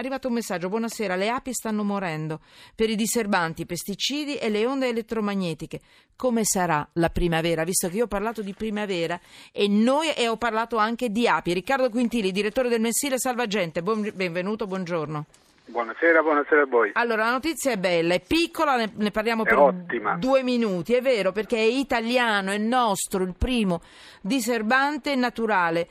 Arrivato un messaggio, buonasera, le api stanno morendo per i diserbanti, i pesticidi e le onde elettromagnetiche. Come sarà la primavera? Visto che io ho parlato di primavera e, noi, e ho parlato anche di api. Riccardo Quintili, direttore del mensile Salvagente, buon, benvenuto, buongiorno. Buonasera, buonasera a voi. Allora, la notizia è bella, è piccola, ne, ne parliamo È per ottima. due minuti, è vero, perché è italiano, è nostro, il primo diserbante naturale.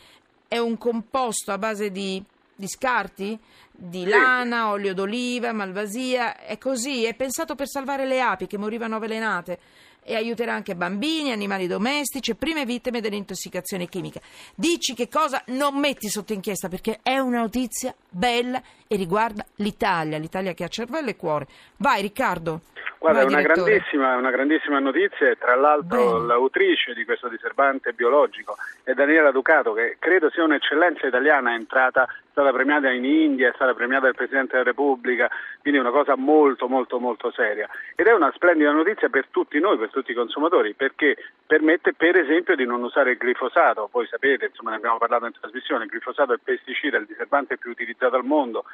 È un composto a base di, di scarti? Di lana, olio d'oliva, malvasia, è così, è pensato per salvare le api che morivano avvelenate e aiuterà anche bambini, animali domestici e prime vittime dell'intossicazione chimica. Dici che cosa non metti sotto inchiesta perché è una notizia bella e riguarda l'Italia, l'Italia che ha cervello e cuore. Vai Riccardo. Guarda, è una grandissima, una grandissima notizia e tra l'altro Bene. l'autrice di questo diserbante biologico è Daniela Ducato che credo sia un'eccellenza italiana, è entrata, è stata premiata in India, è stata premiata dal Presidente della Repubblica, quindi è una cosa molto molto molto seria. Ed è una splendida notizia per tutti noi, per tutti i consumatori perché permette per esempio di non usare il glifosato, voi sapete, insomma ne abbiamo parlato in trasmissione, il glifosato è il pesticida, il diserbante più utilizzato al mondo,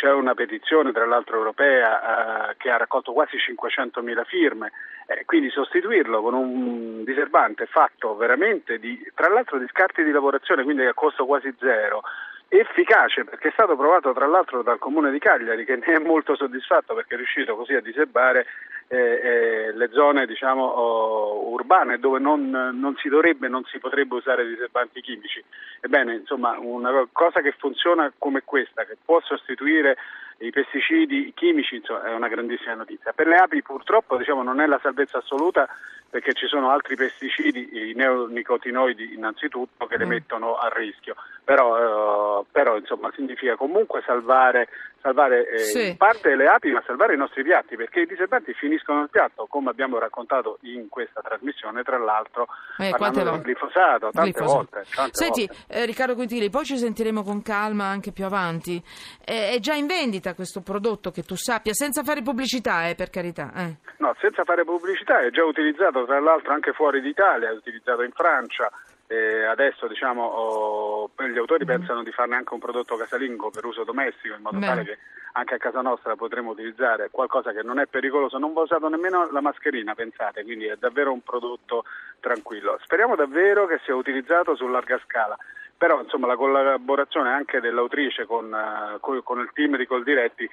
c'è una petizione tra l'altro europea eh, che ha raccolto quasi 500.000 firme, eh, quindi sostituirlo con un diserbante fatto veramente di, tra l'altro di scarti di lavorazione, quindi a costo quasi zero, efficace perché è stato provato tra l'altro dal comune di Cagliari che ne è molto soddisfatto perché è riuscito così a diserbare eh, eh, le zone diciamo oh, urbane dove non, non si dovrebbe non si potrebbe usare diserbanti chimici. Ebbene insomma una cosa che funziona come questa che può sostituire i pesticidi chimici insomma, è una grandissima notizia. Per le api purtroppo diciamo non è la salvezza assoluta perché ci sono altri pesticidi, i neonicotinoidi innanzitutto, che le Mm. mettono a rischio, però, eh, però insomma significa comunque salvare, salvare eh, Sì. in parte le api, ma salvare i nostri piatti, perché i diserbanti finiscono nel piatto, come abbiamo raccontato in questa trasmissione, tra l'altro Eh, parlando del glifosato, tante Glifosato. volte. Tante Senti, volte. eh, Riccardo Quintili, poi ci sentiremo con calma anche più avanti. È già in vendita questo prodotto che tu sappia, senza fare pubblicità, eh, per carità. eh. No, senza fare pubblicità, è già utilizzato tra l'altro anche fuori d'Italia, è utilizzato in Francia. e adesso diciamo oh, gli autori pensano di farne anche un prodotto casalingo per uso domestico in modo Bene. tale che anche a casa nostra potremo utilizzare qualcosa che non è pericoloso, non va usato nemmeno la mascherina, pensate, quindi è davvero un prodotto tranquillo. Speriamo davvero che sia utilizzato su larga scala. Però insomma la collaborazione anche dell'autrice con, eh, co- con il team di Coldiretti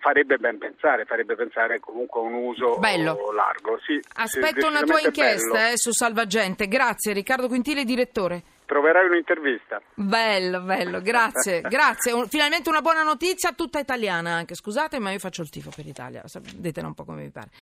farebbe ben pensare, farebbe pensare comunque a un uso Bello. largo. Sì, Aspetto una tua inchiesta eh, su Salvagente. Grazie, Riccardo Quintili, direttore. Troverai un'intervista. Bello, bello, grazie, grazie. Finalmente una buona notizia tutta italiana anche. Scusate, ma io faccio il tifo per l'Italia, vedetela un po' come vi pare.